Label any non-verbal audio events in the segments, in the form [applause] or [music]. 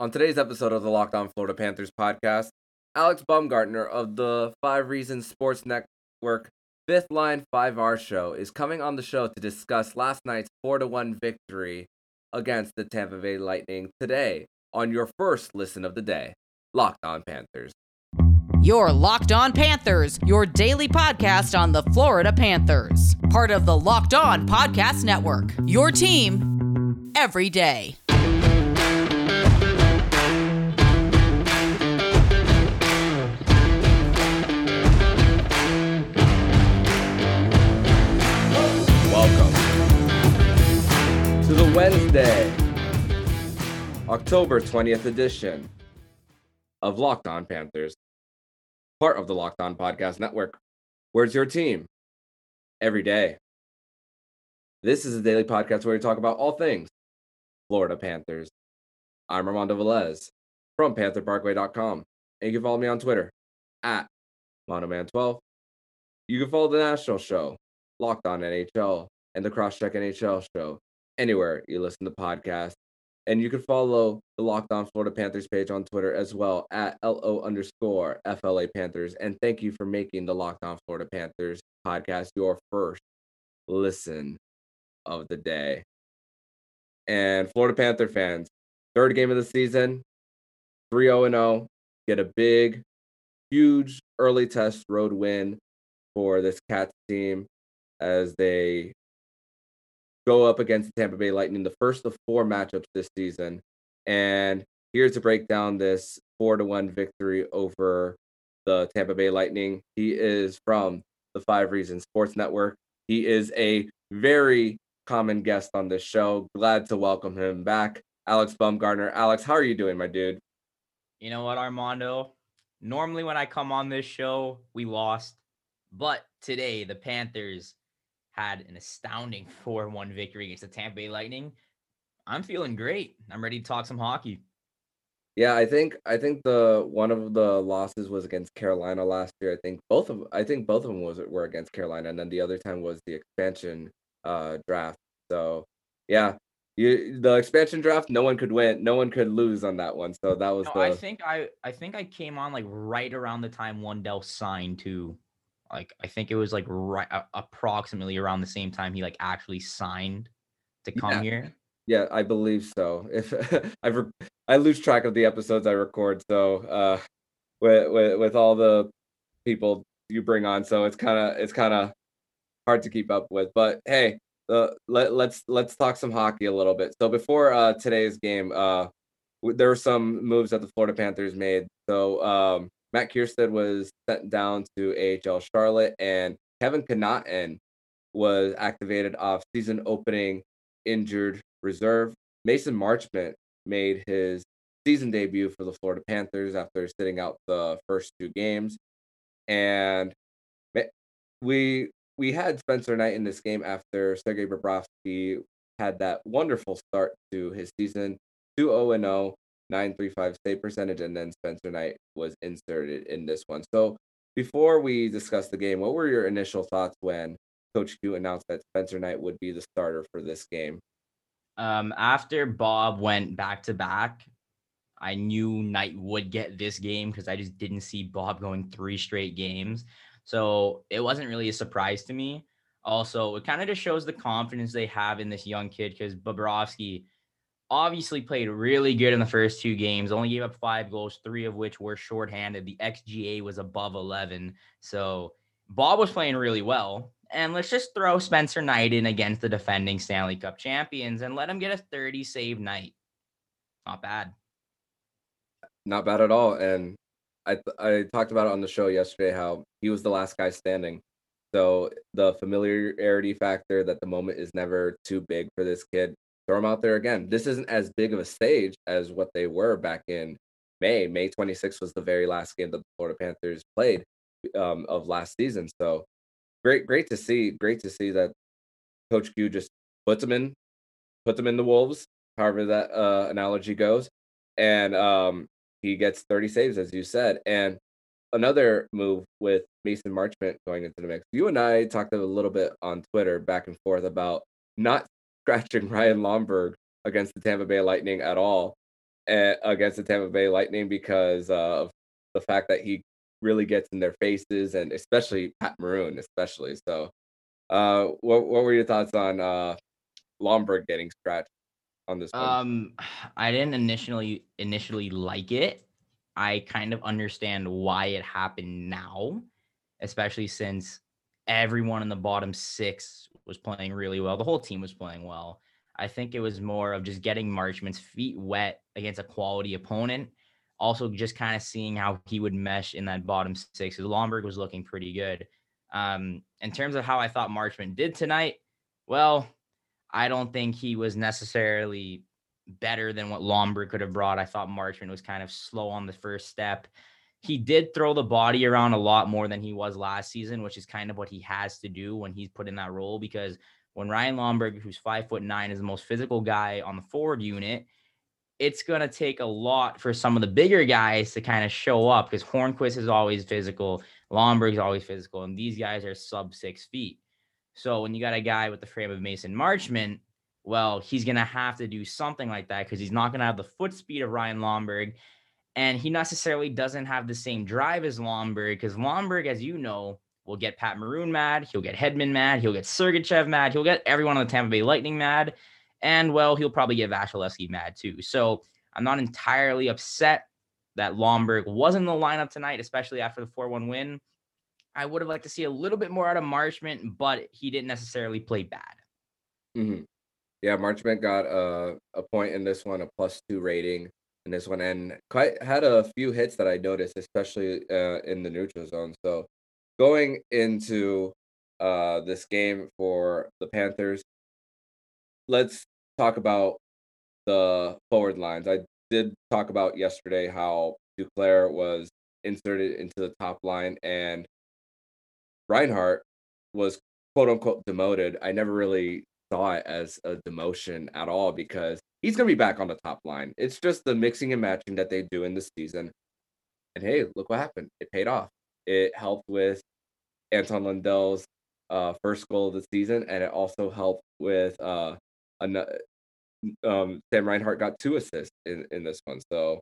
On today's episode of the Locked On Florida Panthers podcast, Alex Baumgartner of the Five Reasons Sports Network Fifth Line 5R show is coming on the show to discuss last night's 4 1 victory against the Tampa Bay Lightning today on your first listen of the day, Locked On Panthers. Your Locked On Panthers, your daily podcast on the Florida Panthers. Part of the Locked On Podcast Network. Your team every day. To the Wednesday, October 20th edition of Locked On Panthers, part of the Locked On Podcast Network. Where's your team? Every day. This is a daily podcast where we talk about all things Florida Panthers. I'm Armando Velez from PantherParkway.com. And you can follow me on Twitter at Monoman12. You can follow the national show, Locked On NHL, and the Crosscheck NHL show anywhere you listen to podcasts. And you can follow the Locked On Florida Panthers page on Twitter as well at LO underscore FLA Panthers. And thank you for making the Locked On Florida Panthers podcast your first listen of the day. And Florida Panther fans, third game of the season, 3 0 0, get a big, huge early test road win for this Cats team as they go up against the Tampa Bay Lightning, the first of four matchups this season. And here's to break down this four to one victory over the Tampa Bay Lightning. He is from the Five Reasons Sports Network. He is a very common guest on this show. Glad to welcome him back, Alex Baumgartner. Alex, how are you doing, my dude? You know what, Armando? Normally, when I come on this show, we lost. But today, the Panthers had an astounding 4 1 victory against the Tampa Bay Lightning. I'm feeling great. I'm ready to talk some hockey. Yeah, I think I think the one of the losses was against Carolina last year. I think both of I think both of them was were against Carolina, and then the other time was the expansion uh draft. So yeah, you the expansion draft, no one could win, no one could lose on that one. So that was No, the I think I I think I came on like right around the time Wendell signed to like I think it was like right approximately around the same time he like actually signed to come Yeah. here. yeah, I believe so. If [laughs] I re- I lose track of the episodes I record, so uh, with with with all the people you bring on, so it's kind of it's kind of hard to keep up with. But hey, uh, let let's let's talk some hockey a little bit. So before uh, today's game, uh, w- there were some moves that the Florida Panthers made. So um, Matt Kiersted was sent down to AHL Charlotte, and Kevin Connauton was activated off season opening injured reserve. Mason Marchment made his season debut for the Florida Panthers after sitting out the first two games. And we we had Spencer Knight in this game after Sergei Bobrovsky had that wonderful start to his season, 2 0 0, 935 save percentage, and then Spencer Knight was inserted in this one. So before we discuss the game, what were your initial thoughts when Coach Q announced that Spencer Knight would be the starter for this game? Um, after Bob went back to back, I knew Knight would get this game because I just didn't see Bob going three straight games. So it wasn't really a surprise to me. Also, it kind of just shows the confidence they have in this young kid because Bobrovsky obviously played really good in the first two games, only gave up five goals, three of which were shorthanded. The XGA was above 11. So Bob was playing really well. And let's just throw Spencer Knight in against the defending Stanley Cup champions and let him get a 30 save night. Not bad. Not bad at all. And I I talked about it on the show yesterday how he was the last guy standing. So the familiarity factor that the moment is never too big for this kid. Throw them out there again. This isn't as big of a stage as what they were back in May. May 26th was the very last game that the Florida Panthers played um, of last season. So great, great to see. Great to see that Coach Q just puts them in, puts them in the Wolves, however that uh, analogy goes, and um, he gets 30 saves, as you said. And another move with Mason Marchment going into the mix. You and I talked a little bit on Twitter back and forth about not scratching [laughs] Ryan Lomberg against the Tampa Bay Lightning at all. uh, against the Tampa Bay Lightning because of the fact that he really gets in their faces, and especially Pat Maroon, especially. So, uh, what what were your thoughts on uh, Lomberg getting scratched on this? One? Um, [sighs] I didn't initially initially like it. I kind of understand why it happened now, especially since everyone in the bottom six was playing really well. The whole team was playing well. I think it was more of just getting Marchment's feet wet against a quality opponent. Also, just kind of seeing how he would mesh in that bottom six. Because Lomberg was looking pretty good. Um, in terms of how I thought Marchment did tonight, well, I don't think he was necessarily better than what Lomberg could have brought. I thought Marchman was kind of slow on the first step. He did throw the body around a lot more than he was last season, which is kind of what he has to do when he's put in that role. Because when Ryan Lomberg, who's five foot nine, is the most physical guy on the forward unit, it's to take a lot for some of the bigger guys to kind of show up because Hornqvist is always physical, Lomberg's always physical, and these guys are sub six feet. So when you got a guy with the frame of Mason Marchment, well, he's to have to do something like that because he's not to have the foot speed of Ryan Lomberg. And he necessarily doesn't have the same drive as Lomberg because Lomberg, as you know, will get Pat Maroon mad. He'll get Hedman mad. He'll get Sergachev mad. He'll get everyone on the Tampa Bay Lightning mad. And well, he'll probably get Vasilevskiy mad too. So I'm not entirely upset that Lomberg was in the lineup tonight, especially after the 4 1 win. I would have liked to see a little bit more out of Marchment, but he didn't necessarily play bad. Mm-hmm. Yeah, Marchment got a, a point in this one, a plus two rating in this one, and quite had a few hits that I noticed, especially uh, in the neutral zone. So going into uh, this game for the Panthers, let's talk about the forward lines. I did talk about yesterday how Duclair was inserted into the top line and Reinhart was quote unquote demoted. I never really saw it as a demotion at all because he's going to be back on the top line. It's just the mixing and matching that they do in the season. And hey, look what happened. It paid off. It helped with Anton Lundell's uh, first goal of the season, and it also helped with uh, um, Sam Reinhart got two assists in, in this one. So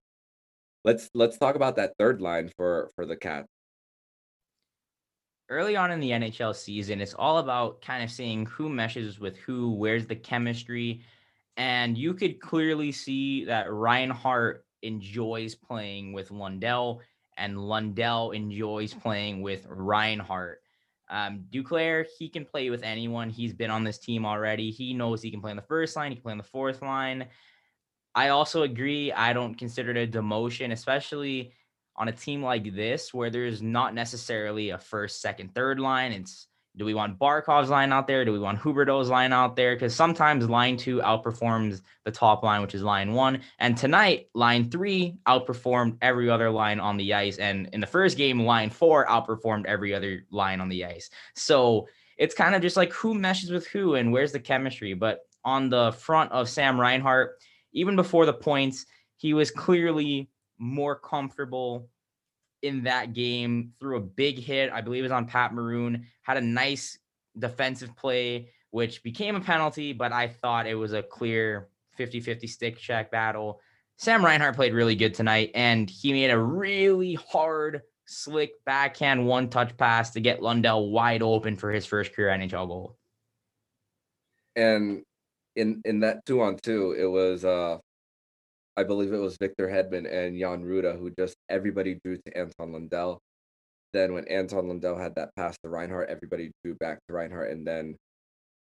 let's let's talk about that third line for for the Cats. Early on in the NHL season, it's all about kind of seeing who meshes with who, where's the chemistry, and you could clearly see that Reinhart enjoys playing with Lundell, and Lundell enjoys playing with Reinhart. Um, Duclair, he can play with anyone. He's been on this team already. He knows he can play on the first line, he can play on the fourth line. I also agree. I don't consider it a demotion, especially on a team like this where there's not necessarily a first, second, third line. It's do we want Barkov's line out there? Do we want Huberdeau's line out there? Because sometimes line two outperforms the top line, which is line one. And tonight, line three outperformed every other line on the ice. And in the first game, line four outperformed every other line on the ice. So it's kind of just like who meshes with who and where's the chemistry. But on the front of Sam Reinhart, even before the points, he was clearly more comfortable in that game, threw a big hit. I believe it was on Pat Maroon, had a nice defensive play, which became a penalty, but I thought it was a clear 50 50 stick check battle. Sam Reinhart played really good tonight, and he made a really hard, slick backhand one touch pass to get Lundell wide open for his first career NHL goal. And in in that two on two, it was uh I believe it was Victor Hedman and Jan Rutta who just everybody drew to Anton Lundell. Then when Anton Lundell had that pass to Reinhart, everybody drew back to Reinhart, and then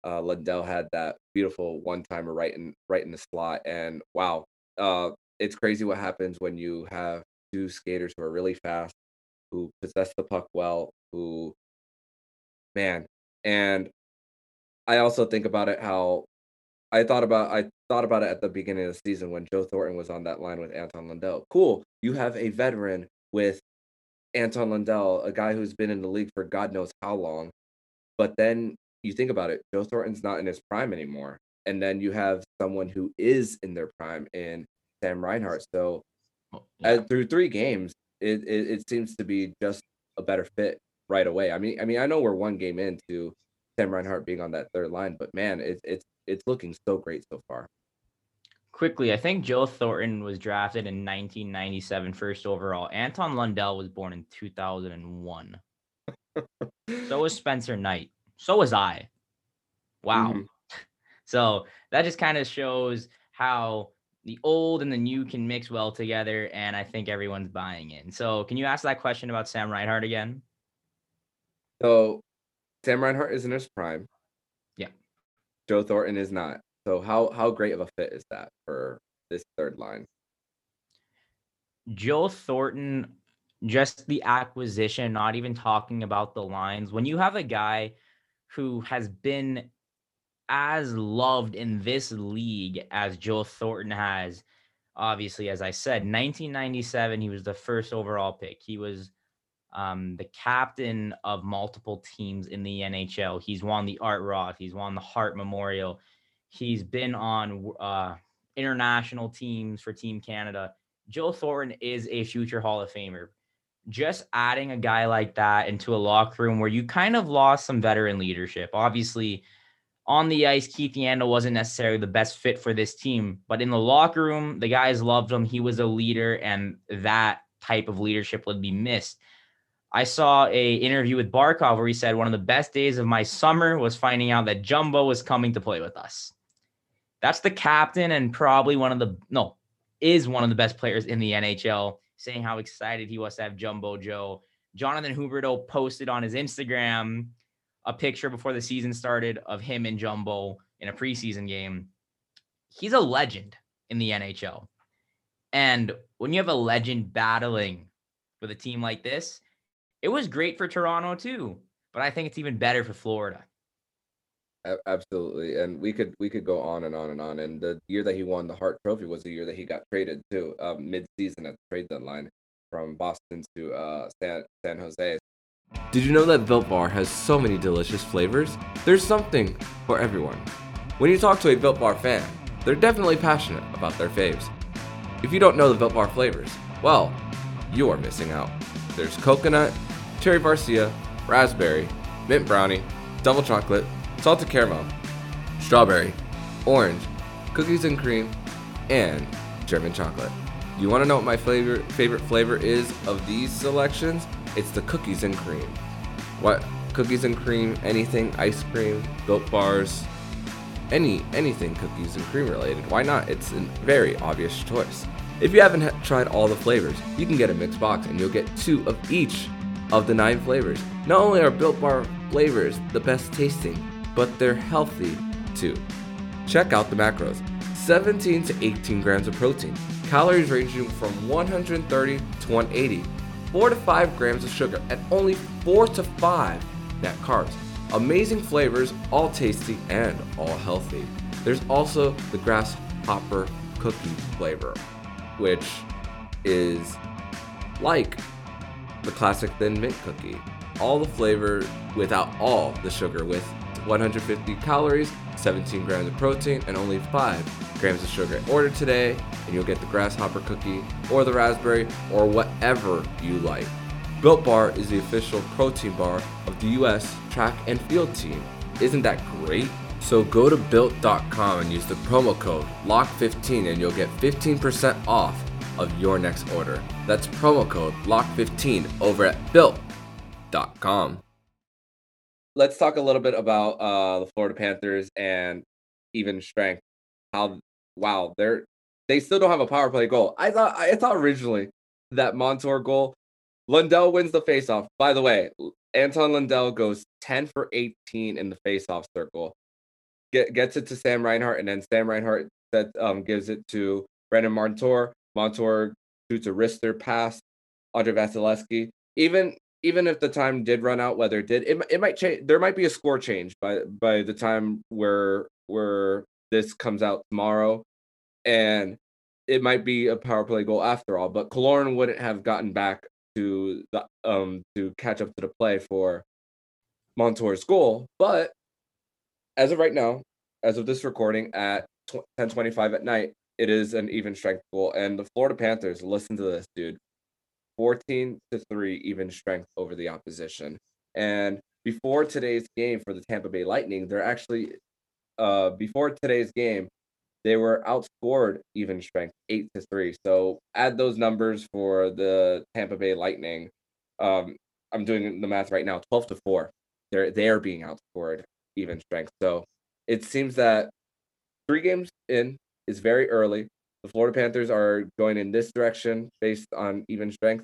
uh, Lundell had that beautiful one timer right in right in the slot. And wow, uh, it's crazy what happens when you have two skaters who are really fast, who possess the puck well, who man. And I also think about it how I thought about I thought about it at the beginning of the season when Joe Thornton was on that line with Anton Lundell. Cool, you have a veteran with Anton Lundell, a guy who's been in the league for God knows how long. But then you think about it, Joe Thornton's not in his prime anymore, and then you have someone who is in their prime in Sam Reinhart. So yeah. uh, through three games, it, it it seems to be just a better fit right away. I mean, I mean, I know we're one game into Sam Reinhart being on that third line, but man, it's it's it's looking so great so far. quickly, I think Joe Thornton was drafted in 1997, first overall. Anton Lundell was born in 2001. [laughs] so was Spencer Knight. So was I. Wow. Mm-hmm. [laughs] So that just kind of shows how the old and the new can mix well together, and I think everyone's buying in. So, can you ask that question about Sam Reinhart again? So, Sam Reinhart is in his prime. Yeah. Joe Thornton is not. So, how how great of a fit is that for this third line? Joe Thornton, just the acquisition, not even talking about the lines. When you have a guy who has been as loved in this league as Joe Thornton has. Obviously, as I said, 1997, he was the first overall pick. He was um, the captain of multiple teams in the NHL. He's won the Art Ross, he's won the Hart Memorial, he's been on uh, international teams for Team Canada. Joe Thornton is a future Hall of Famer. Just adding a guy like that into a locker room where you kind of lost some veteran leadership. Obviously, on the ice, Keith Yandle wasn't necessarily the best fit for this team, but in the locker room, the guys loved him. He was a leader, and that type of leadership would be missed. I saw a interview with Barkov where he said one of the best days of my summer was finding out that Jumbo was coming to play with us. That's the captain and probably one of the no is one of the best players in the NHL. Saying how excited he was to have Jumbo Joe. Jonathan Huberdeau posted on his Instagram a picture before the season started of him and Jumbo in a preseason game. He's a legend in the NHL. And when you have a legend battling with a team like this, it was great for Toronto too, but I think it's even better for Florida. Absolutely, and we could we could go on and on and on. And the year that he won the Hart Trophy was the year that he got traded too, um, mid-season at the trade deadline from Boston to uh, San San Jose. Did you know that Built Bar has so many delicious flavors? There's something for everyone. When you talk to a Built Bar fan, they're definitely passionate about their faves. If you don't know the Built Bar flavors, well, you are missing out. There's coconut, cherry barcia, raspberry, mint brownie, double chocolate, salted caramel, strawberry, orange, cookies and cream, and German chocolate. You want to know what my flavor, favorite flavor is of these selections? It's the cookies and cream. What cookies and cream, anything ice cream, built bars, any anything cookies and cream related. Why not? It's a very obvious choice. If you haven't tried all the flavors, you can get a mixed box and you'll get two of each of the nine flavors. Not only are Built Bar flavors the best tasting, but they're healthy too. Check out the macros 17 to 18 grams of protein, calories ranging from 130 to 180 4 to 5 grams of sugar and only 4 to 5 net carbs. Amazing flavors, all tasty and all healthy. There's also the grasshopper cookie flavor, which is like the classic thin mint cookie. All the flavor without all the sugar with 150 calories, 17 grams of protein, and only 5 grams of sugar. Order today and you'll get the grasshopper cookie or the raspberry or whatever you like. Built Bar is the official protein bar of the US track and field team. Isn't that great? So go to built.com and use the promo code LOCK15 and you'll get 15% off of your next order. That's promo code LOCK15 over at built.com. Let's talk a little bit about uh, the Florida Panthers and even strength. How wow, they're they still don't have a power play goal. I thought I thought originally that Montour goal, Lundell wins the faceoff. By the way, Anton Lundell goes 10 for 18 in the faceoff circle. Get, gets it to Sam Reinhart, and then Sam Reinhart that um, gives it to Brandon Montour. Montour shoots a wrister pass, Andre Vasilevskiy. Even even if the time did run out, whether it did, it, it might change. There might be a score change by by the time where where this comes out tomorrow and it might be a power play goal after all. But Killorn wouldn't have gotten back to the um to catch up to the play for Montour's goal. But as of right now, as of this recording at 10:25 at night, it is an even strength goal. And the Florida Panthers, listen to this, dude. 14 to 3 even strength over the opposition. And before today's game for the Tampa Bay Lightning, they're actually uh before today's game, they were outscored even strength eight to three. So add those numbers for the Tampa Bay Lightning. Um, I'm doing the math right now, 12 to 4. They're they're being outscored even strength. So it seems that three games in is very early. The Florida Panthers are going in this direction based on even strength.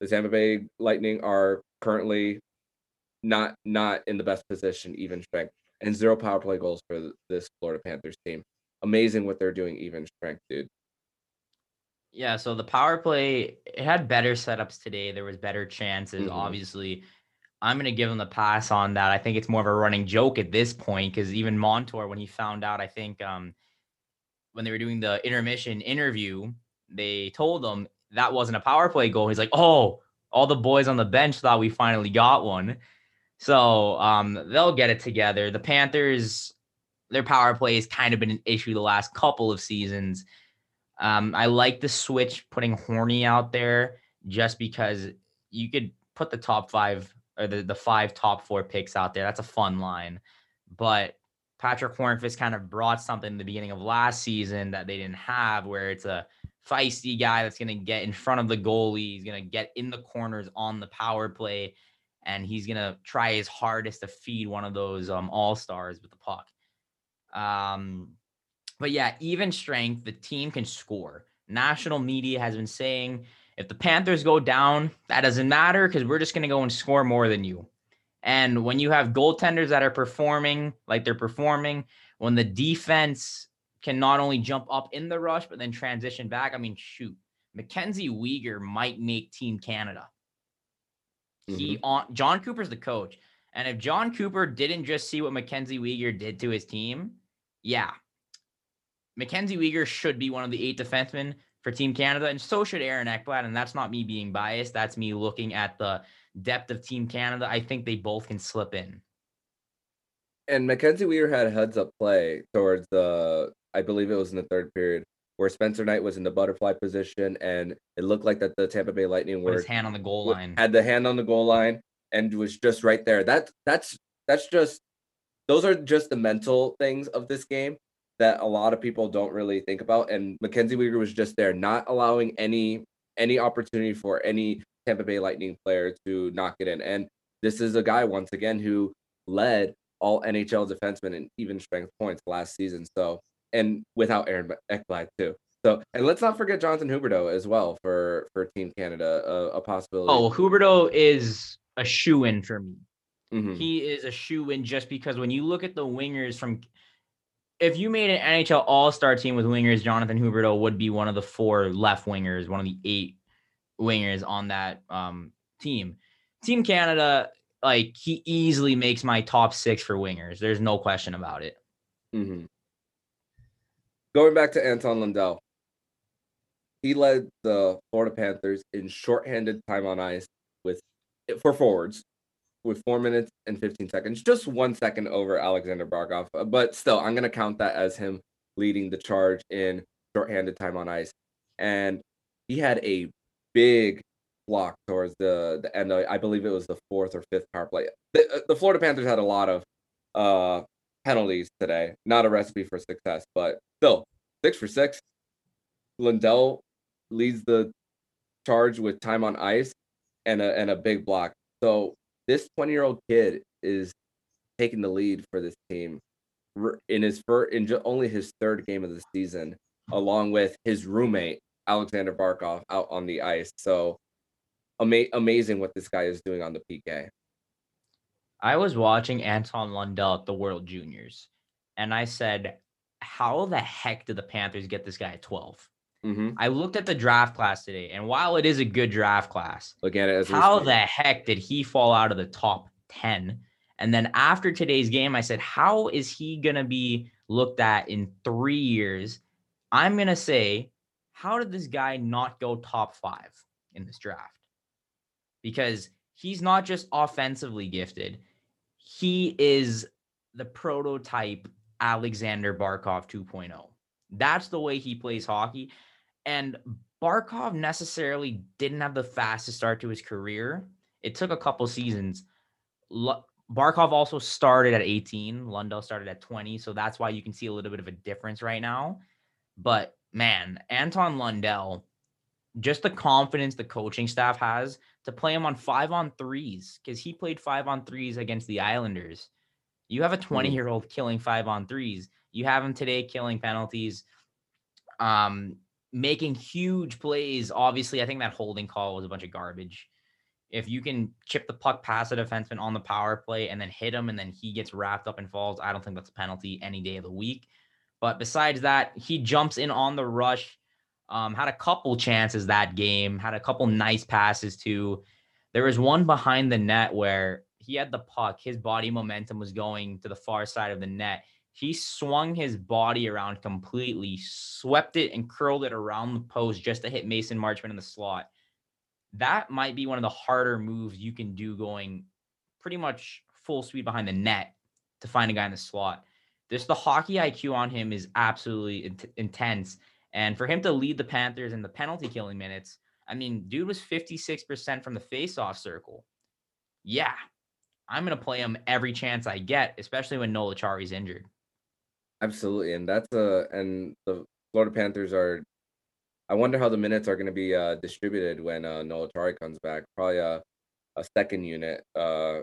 The Tampa Bay Lightning are currently not not in the best position, even strength, and zero power play goals for this Florida Panthers team. Amazing what they're doing, even strength, dude. Yeah, so the power play it had better setups today. There was better chances. Mhm. Obviously, I'm gonna give them the pass on that. I think it's more of a running joke at this point because even Montour, when he found out, I think um when they were doing the intermission interview, they told him that wasn't a power play goal. He's like, oh, all the boys on the bench thought we finally got one. So um they'll get it together. The Panthers, their power play has kind of been an issue the last couple of seasons. Um, I like the switch putting Horny out there just because you could put the top five or the, the five top four picks out there. That's a fun line. But Patrick Hornqvist kind of brought something in the beginning of last season that they didn't have, where it's a feisty guy that's going to get in front of the goalie. He's going to get in the corners on the power play, and he's going to try his hardest to feed one of those um, all stars with the puck. Um, but yeah, even strength, the team can score. National media has been saying if the Panthers go down, that doesn't matter because we're just going to go and score more than you. And when you have goaltenders that are performing like they're performing, when the defense can not only jump up in the rush, but then transition back, I mean, shoot, Mackenzie Weegar might make Team Canada. He mm-hmm. on Jon Cooper's the coach. And if John Cooper didn't just see what Mackenzie Weegar did to his team, yeah, Mackenzie Weegar should be one of the eight defensemen for Team Canada, and so should Aaron Ekblad. And that's not me being biased. That's me looking at the depth of Team Canada. I think they both can slip in. And Mackenzie Weir had a heads up play towards the, I believe it was in the third period, where Spencer Knight was in the butterfly position, and it looked like that the Tampa Bay Lightning were his hand on the goal line. had the hand on the goal line and was just right there. That that's that's just those are just the mental things of this game that a lot of people don't really think about. And Mackenzie Weegar was just there, not allowing any any opportunity for any Tampa Bay Lightning player to knock it in. And this is a guy once again who led all NHL defensemen in even strength points last season. So and without Aaron Ekblad too. So and let's not forget Jonathan Huberdeau as well for for Team Canada, a, a possibility. Oh, Huberdeau is a shoe in for me. Mhm. He is a shoe in just because when you look at the wingers from if you made an NHL All-Star team with wingers, Jonathan Huberdeau would be one of the four left wingers, one of the eight wingers on that um, team. Team Canada, like he easily makes my top six for wingers. There's no question about it. hmm Going back to Anton Lundell, he led the Florida Panthers in shorthanded time on ice with for forwards with four minutes and 15 seconds, just one second over Alexander Barkov. Uh, But still, I'm going to count that as him leading the charge in shorthanded time on ice. And he had a big block towards the, the end. Of, I believe it was the fourth or fifth power play. The, uh, the Florida Panthers had a lot of uh, penalties today. Not a recipe for success, but still, six for six. Lundell leads the charge with time on ice and a and a big block. So this 20 year old kid is taking the lead for this team in his first in only his third game of the season, along with his roommate Alexander Barkov out on the ice. So ama- amazing what this guy is doing on the PK. I was watching Anton Lundell at the World Juniors, and I said, "How the heck did the Panthers get this guy at 12?" Mm-hmm. I looked at the draft class today, and while it is a good draft class, Look at it as how the heck did he fall out of the top 10? And then after today's game, I said, how is he going to be looked at in three years? I'm going to say, how did this guy not go top five in this draft? Because he's not just offensively gifted, he is the prototype Alexander Barkov 2.0. That's the way he plays hockey. And Barkov necessarily didn't have the fastest start to his career. It took a couple seasons. Lu- Barkov also started at 18. Lundell started at 20. So that's why you can see a little bit of a difference right now. But man, Anton Lundell, just the confidence the coaching staff has to play him on five on threes because he played five on threes against the Islanders. You have a 20 year old killing five on threes. You have him today killing penalties, um, making huge plays. Obviously, I think that holding call was a bunch of garbage. If you can chip the puck past a defenseman on the power play and then hit him and then he gets wrapped up and falls, I don't think that's a penalty any day of the week. But besides that, he jumps in on the rush. Um, had a couple chances that game, had a couple nice passes too. There was one behind the net where he had the puck, his body momentum was going to the far side of the net. He swung his body around completely, swept it and curled it around the post just to hit Mason Marchment in the slot. That might be one of the harder moves you can do going pretty much full speed behind the net to find a guy in the slot. This the hockey IQ on him is absolutely in- intense. And for him to lead the Panthers in the penalty killing minutes, I mean, dude was 56% from the face-off circle. Yeah, I'm gonna play him every chance I get, especially when Noel Acciari's injured. Absolutely, and that's a and the Florida Panthers are. I wonder how the minutes are going to be uh, distributed when uh, Noel Acciari comes back. Probably a, a second unit uh,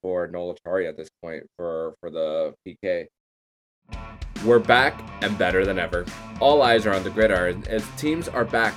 for Noel Acciari at this point for for the PK. We're back and better than ever. All eyes are on the gridiron as teams are back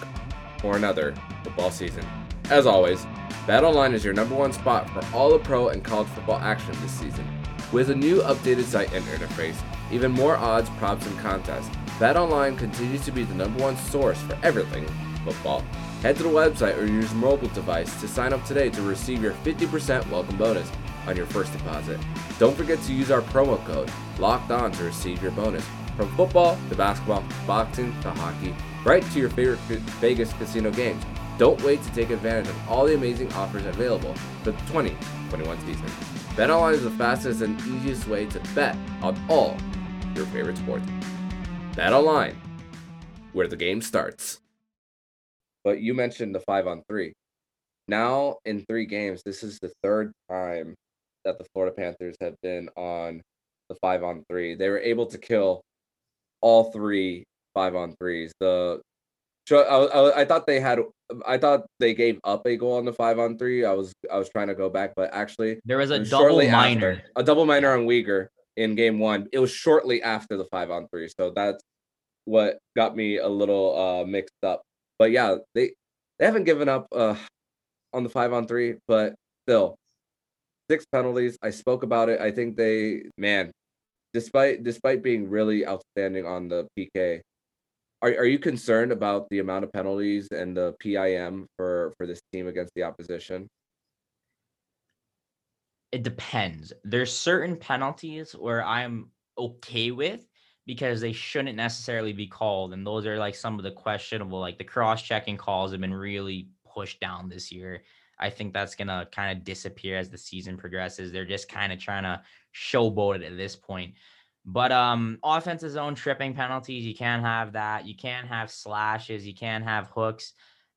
for another football season. As always, BetOnline is your number one spot for all the pro and college football action this season. With a new updated site and interface, even more odds, props, and contests, BetOnline continues to be the number one source for everything football. Head to the website or use your mobile device to sign up today to receive your 50% welcome bonus on your first deposit. Don't forget to use our promo code LOCKED ON to receive your bonus. From football to basketball, boxing to hockey, right to your favorite Vegas casino games. Don't wait to take advantage of all the amazing offers available for the 2021 season. BetOnline is the fastest and easiest way to bet on all your favorite sports. BetOnline, where the game starts. But you mentioned the five on three. Now, in three games, this is the third time that the Florida Panthers have been on the five on three. They were able to kill all three five on threes. The I, I, I, thought they had I thought they gave up a goal on the five on three. I was I was trying to go back, but actually there was a double minor. After, a double minor on Weegar in game one. It was shortly after the five on three. So that's what got me a little uh mixed up. But yeah, they they haven't given up uh on the five on three, but still six penalties. I spoke about it. I think they man, despite despite being really outstanding on the PK, are, are you concerned about the amount of penalties and the PIM for for this team against the opposition? It depends. There's certain penalties where I'm okay with because they shouldn't necessarily be called, and those are like some of the questionable, like the cross-checking calls have been really pushed down this year. I think that's gonna kind of disappear as the season progresses. They're just kind of trying to showboat it at this point. But um offensive zone tripping penalties, you can't have that. You can't have slashes, you can't have hooks.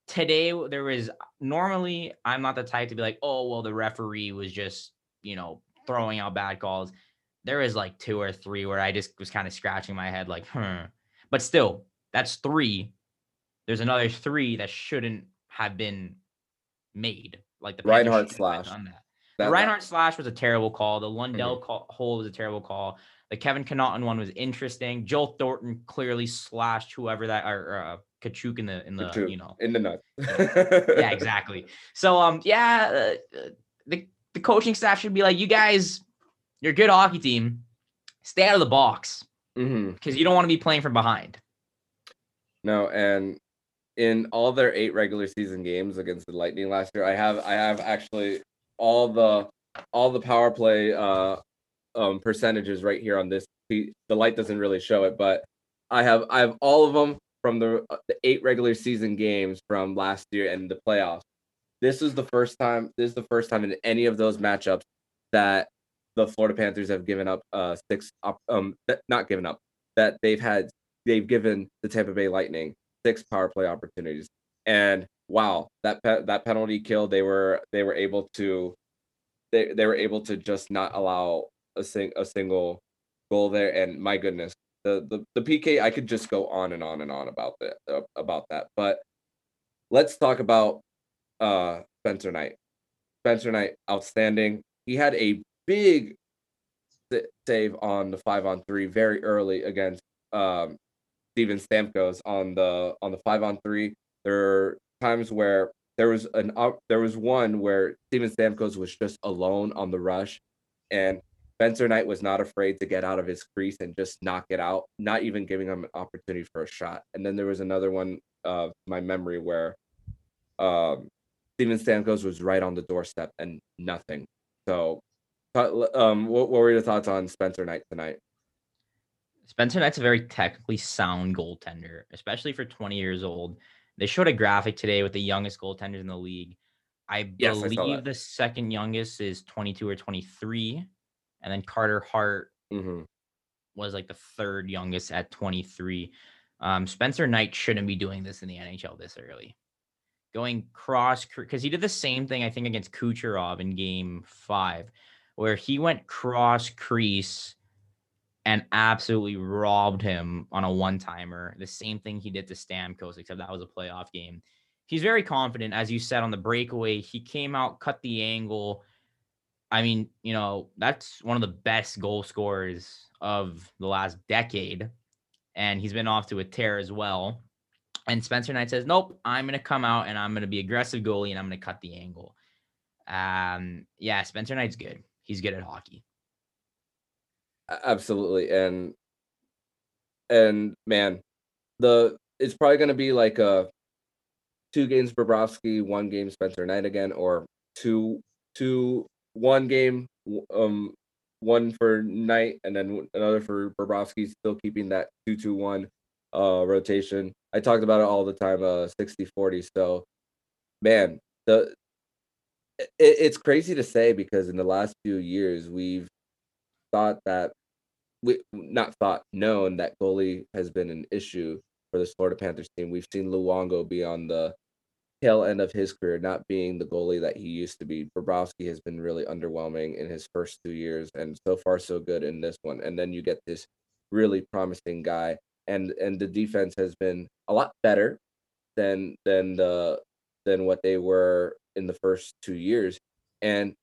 Today there was normally I'm not the type to be like, "Oh, well the referee was just, you know, throwing out bad calls." There was like two or three where I just was kind of scratching my head like, "Hmm." But still, that's 3. There's another 3 that shouldn't have been made. Like the Reinhart slash. On that. That, the Reinhart slash was a terrible call. The Lundell mm-hmm. call, hole was a terrible call. The Kevin Connauton one was interesting. Joel Thornton clearly slashed whoever that or uh, Katchouk in the in the Katchouk, you know in the nut. yeah, exactly. So um yeah, uh, the the coaching staff should be like, you guys, you're a good hockey team. Stay out of the box because mm-hmm. you don't want to be playing from behind. No, and in all their eight regular season games against the Lightning last year, I have I have actually all the all the power play uh um, percentages right here on this. The light doesn't really show it, but I have I have all of them from the, uh, the eight regular season games from last year and the playoffs. This is the first time. This is the first time in any of those matchups that the Florida Panthers have given up uh six um not given up that they've had they've given the Tampa Bay Lightning six power play opportunities and wow that pe- that penalty kill they were they were able to they, they were able to just not allow a sing a single goal there. And my goodness, the the the PK. I could just go on and on and on about that uh, about that, but let's talk about uh Spencer Knight. Spencer Knight, outstanding. He had a big save on the five on three very early against um, Steven Stamkos on the on the five on three. There are times where there was an there was one where Steven Stamkos was just alone on the rush, and Spencer Knight was not afraid to get out of his crease and just knock it out, not even giving him an opportunity for a shot. And then there was another one of my memory where um, Steven Stamkos was right on the doorstep and nothing. So, um, what, what were your thoughts on Spencer Knight tonight? Spencer Knight's a very technically sound goaltender, especially for 20 years old. They showed a graphic today with the youngest goaltenders in the league. I yes, believe I the second youngest is 22 or 23, and then Carter Hart mm-hmm. was like the third youngest at 23. Um, Spencer Knight shouldn't be doing this in the NHL this early going cross because he did the same thing I think against Kucherov in Game Five, where he went cross crease and absolutely robbed him on a one timer. The same thing he did to Stamkos, except that was a playoff game. He's very confident, as you said on the breakaway. He came out, cut the angle. I mean, you know, that's one of the best goal scorers of the last decade. And he's been off to a tear as well. And Spencer Knight says, Nope, I'm gonna come out and I'm gonna be aggressive goalie and I'm gonna cut the angle. Um, yeah, Spencer Knight's good. He's good at hockey. Absolutely. And and man, the it's probably gonna be like a two games Bobrovsky, one game Spencer Knight again, or two two one game um one for Knight and then another for Bobrovsky, still keeping that two two one uh rotation. I talked about it all the time, uh 60 40. So man, the it, it's crazy to say because in the last few years we've thought that we not thought known that goalie has been an issue for this Florida Panthers team. We've seen Luongo be on the tail end of his career, not being the goalie that he used to be. Bobrovsky has been really underwhelming in his first two years, and so far so good in this one. And then you get this really promising guy and and the defense has been a lot better than than the than what they were in the first two years. And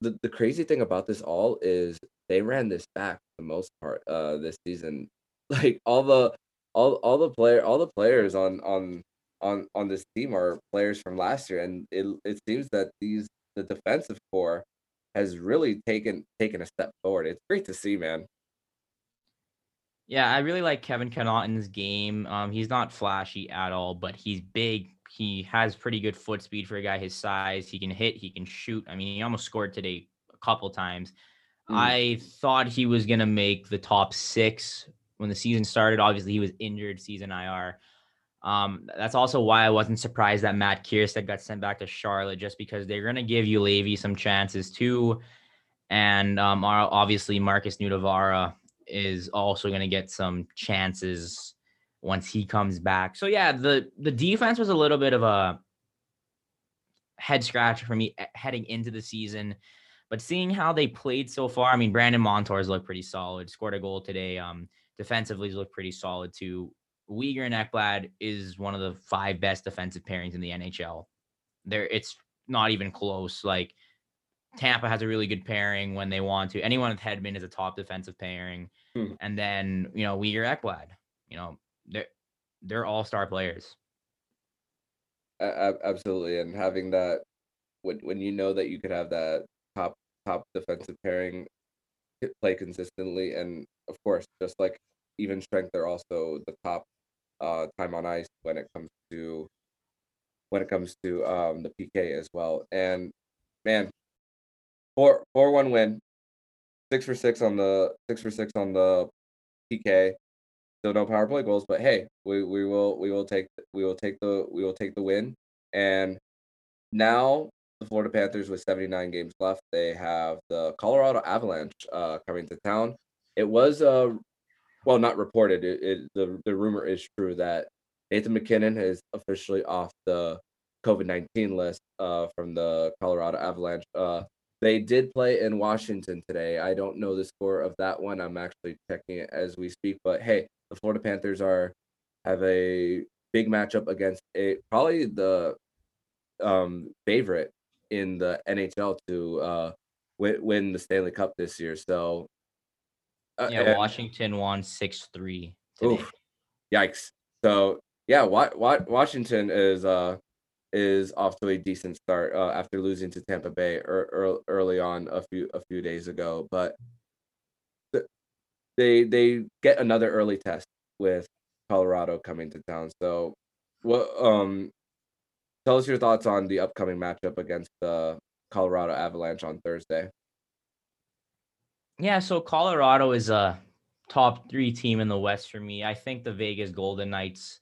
the, the crazy thing about this all is they ran this back for the most part uh this season. [laughs] Like all the all all the player all the players on on on on this team are players from last year and it it seems that these the defensive core has really taken taken a step forward. It's great to see, man. Yeah, I really like Kevin Connauton's game. Um, he's not flashy at all, but he's big. He has pretty good foot speed for a guy his size. He can hit, he can shoot. I mean, he almost scored today a couple times. Mm. I thought he was gonna make the top six when the season started. Obviously, he was injured, season IR. Um, that's also why I wasn't surprised that Matt Kiersted got sent back to Charlotte, just because they're gonna give Juolevi some chances too, and um, obviously Markus Nutivaara is also going to get some chances once he comes back. So yeah, the the defense was a little bit of a head scratcher for me heading into the season. But seeing how they played so far, I mean, Brandon Montour's looked pretty solid. Scored a goal today. Um, defensively, he's looked pretty solid too. Weegar and Ekblad is one of the five best defensive pairings in the NHL. There, it's not even close. Like Tampa has a really good pairing when they want to. Anyone with Hedman is a top defensive pairing. Hmm. And then, you know, Weegar Ekblad, you know, they're they're all star players. absolutely. And having that when when you know that you could have that top top defensive pairing play consistently and of course just like even strength they're also the top uh time on ice when it comes to when it comes to um the PK as well. And man, Four four one win. Six for six on the six for six on the PK. Still no power play goals, but hey, we, we will we will take we will take the we will take the win. And now the Florida Panthers with 79 games left, they have the Colorado Avalanche uh, coming to town. It was uh well not reported. It, it the the rumor is true that Nathan MacKinnon is officially off the COVID 19 list uh, from the Colorado Avalanche. Uh, they did play in Washington today. I don't know the score of that one. I'm actually checking it as we speak. But hey, the Florida Panthers are have a big matchup against a probably the um, favorite in the NHL to uh, win, win the Stanley Cup this year. So uh, yeah, Washington won six three. Yikes! So yeah, what what Washington is uh is off to a decent start uh, after losing to Tampa Bay er, early on a few a few days ago, but they they get another early test with Colorado coming to town. So, what um, tell us your thoughts on the upcoming matchup against the Colorado Avalanche on Thursday. Yeah, so Colorado is a top three team in the West for me. I think the Vegas Golden Knights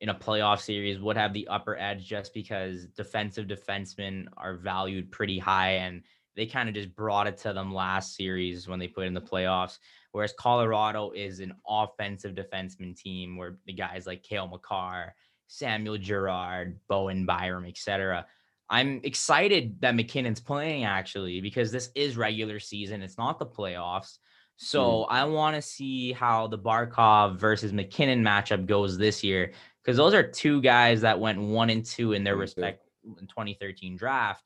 in a playoff series would have the upper edge just because defensive defensemen are valued pretty high and they kind of just brought it to them last series when they put in the playoffs. Whereas Colorado is an offensive defenseman team where the guys like Cale Makar, Samuel Girard, Bowen Byram, etc. I'm excited that MacKinnon's playing actually because this is regular season. It's not the playoffs. So mm. I want to see how the Barkov versus MacKinnon matchup goes this year because those are two guys that went one and two in their respect 2013 draft.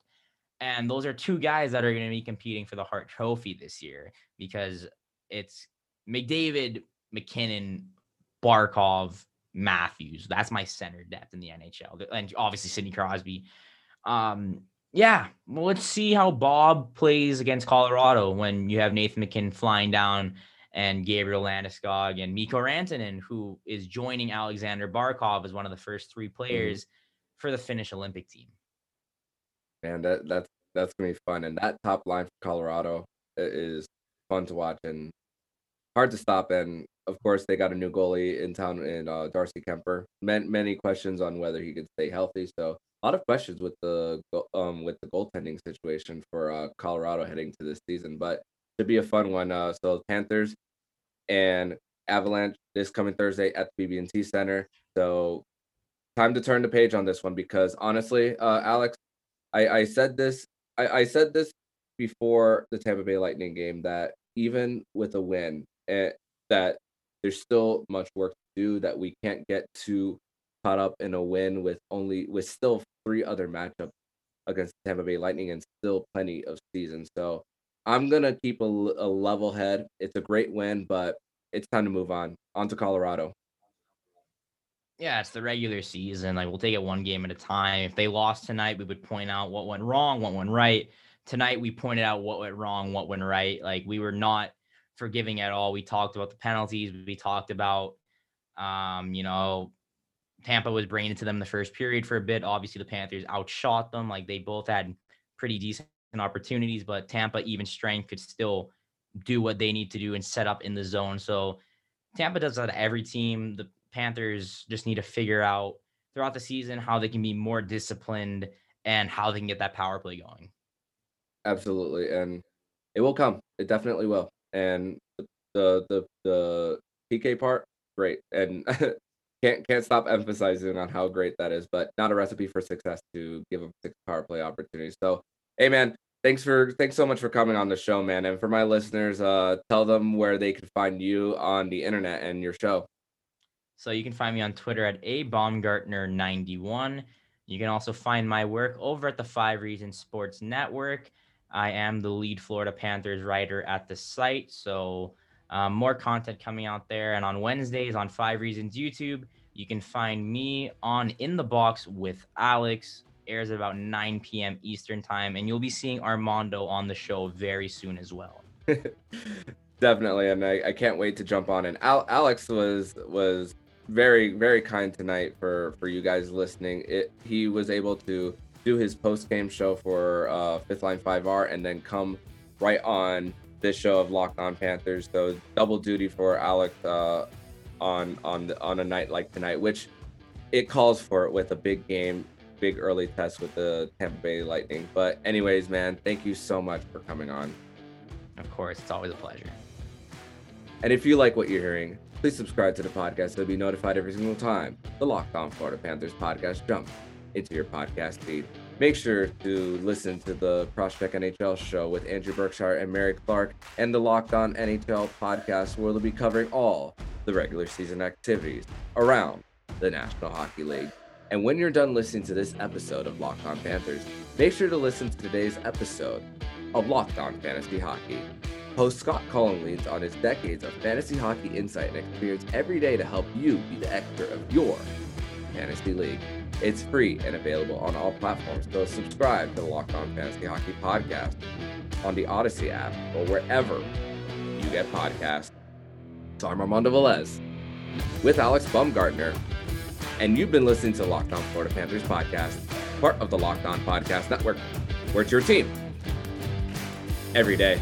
And those are two guys that are going to be competing for the Hart Trophy this year because it's McDavid, MacKinnon, Barkov, Matthews. That's my center depth in the NHL. And obviously Sidney Crosby. Um, yeah, well, let's see how Bob plays against Colorado when you have Nathan MacKinnon flying down and Gabriel Landeskog and Mikko Rantanen, who is joining Alexander Barkov as one of the first three mm-hmm. players mm-hmm. for the Finnish Olympic team. Man, that that's that's gonna be fun, and that top line for Colorado is fun to watch and hard to stop. And of course, they got a new goalie in town in uh, Darcy Kuemper. Many, many questions on whether he could stay healthy. So a lot of questions with the um with the goaltending situation for uh, Colorado heading to this season, but should be a fun one. Uh, so Panthers and Avalanche this coming Thursday at the BB&T Center. So time to turn the page on this one because honestly, uh, Alex, I, I said this I, I said this before the Tampa Bay Lightning game that even with a win, eh, that there's still much work to do. That we can't get too caught up in a win with only with still three other matchups against Tampa Bay Lightning and still plenty of season. So I'm gonna keep a, a level head. It's a great win, but it's time to move on. On to Colorado. Yeah, it's the regular season. Like we'll take it one game at a time. If they lost tonight, we would point out what went wrong, what went right. Tonight we pointed out what went wrong, what went right. Like we were not forgiving at all. We talked about the penalties. We talked about, um, you know, Tampa was bringing it to them the first period for a bit. Obviously, the Panthers outshot them. Like they both had pretty decent opportunities, but Tampa, even strength, could still do what they need to do and set up in the zone. So Tampa does that to every team. The Panthers just need to figure out throughout the season how they can be more disciplined and how they can get that power play going. Absolutely. And it will come. It definitely will. And the the the PK part, great. And [laughs] can't can't stop emphasizing on how great that is, but not a recipe for success to give them six power play opportunities. So hey man, thanks for thanks so much for coming on the show, man. And for my listeners, uh, tell them where they can find you on the internet and your show. So you can find me on Twitter at a baumgartner91. You can also find my work over at the Five Reasons Sports Network. I am the lead Florida Panthers writer at the site, so um, more content coming out there. And on Wednesdays on Five Reasons YouTube, you can find me on In the Box with Alex airs at about 9 p.m. Eastern time, and you'll be seeing Armando on the show very soon as well. [laughs] Definitely, and I, I can't wait to jump on. And Al- Alex was was very very kind tonight for for you guys listening. It he was able to do his post game show for uh, Fifth Line Five R, and then come right on this show of Locked On Panthers. So double duty for Alex uh, on on on a night like tonight, which it calls for it with a big game big early test with the Tampa Bay Lightning. But anyways, man, thank you so much for coming on. Of course, it's always a pleasure. And if you like what you're hearing, please subscribe to the podcast to be notified every single time the Locked On Florida Panthers podcast jumps into your podcast feed. Make sure to listen to the Prospect NHL show with Andrew Berkshire and Mary Clark and the Locked On NHL podcast, where they'll be covering all the regular season activities around the National Hockey League. And when you're done listening to this episode of Locked On Panthers, make sure to listen to today's episode of Locked On Fantasy Hockey. Host Scott Cullen leans on his decades of fantasy hockey insight and experience every day to help you be the expert of your fantasy league. It's free and available on all platforms, so subscribe to the Locked On Fantasy Hockey podcast on the Odyssey app or wherever you get podcasts. So I'm Armando Velez with Alex Baumgartner, and you've been listening to Locked On Florida Panthers podcast, part of the Locked On Podcast Network, where it's your team every day.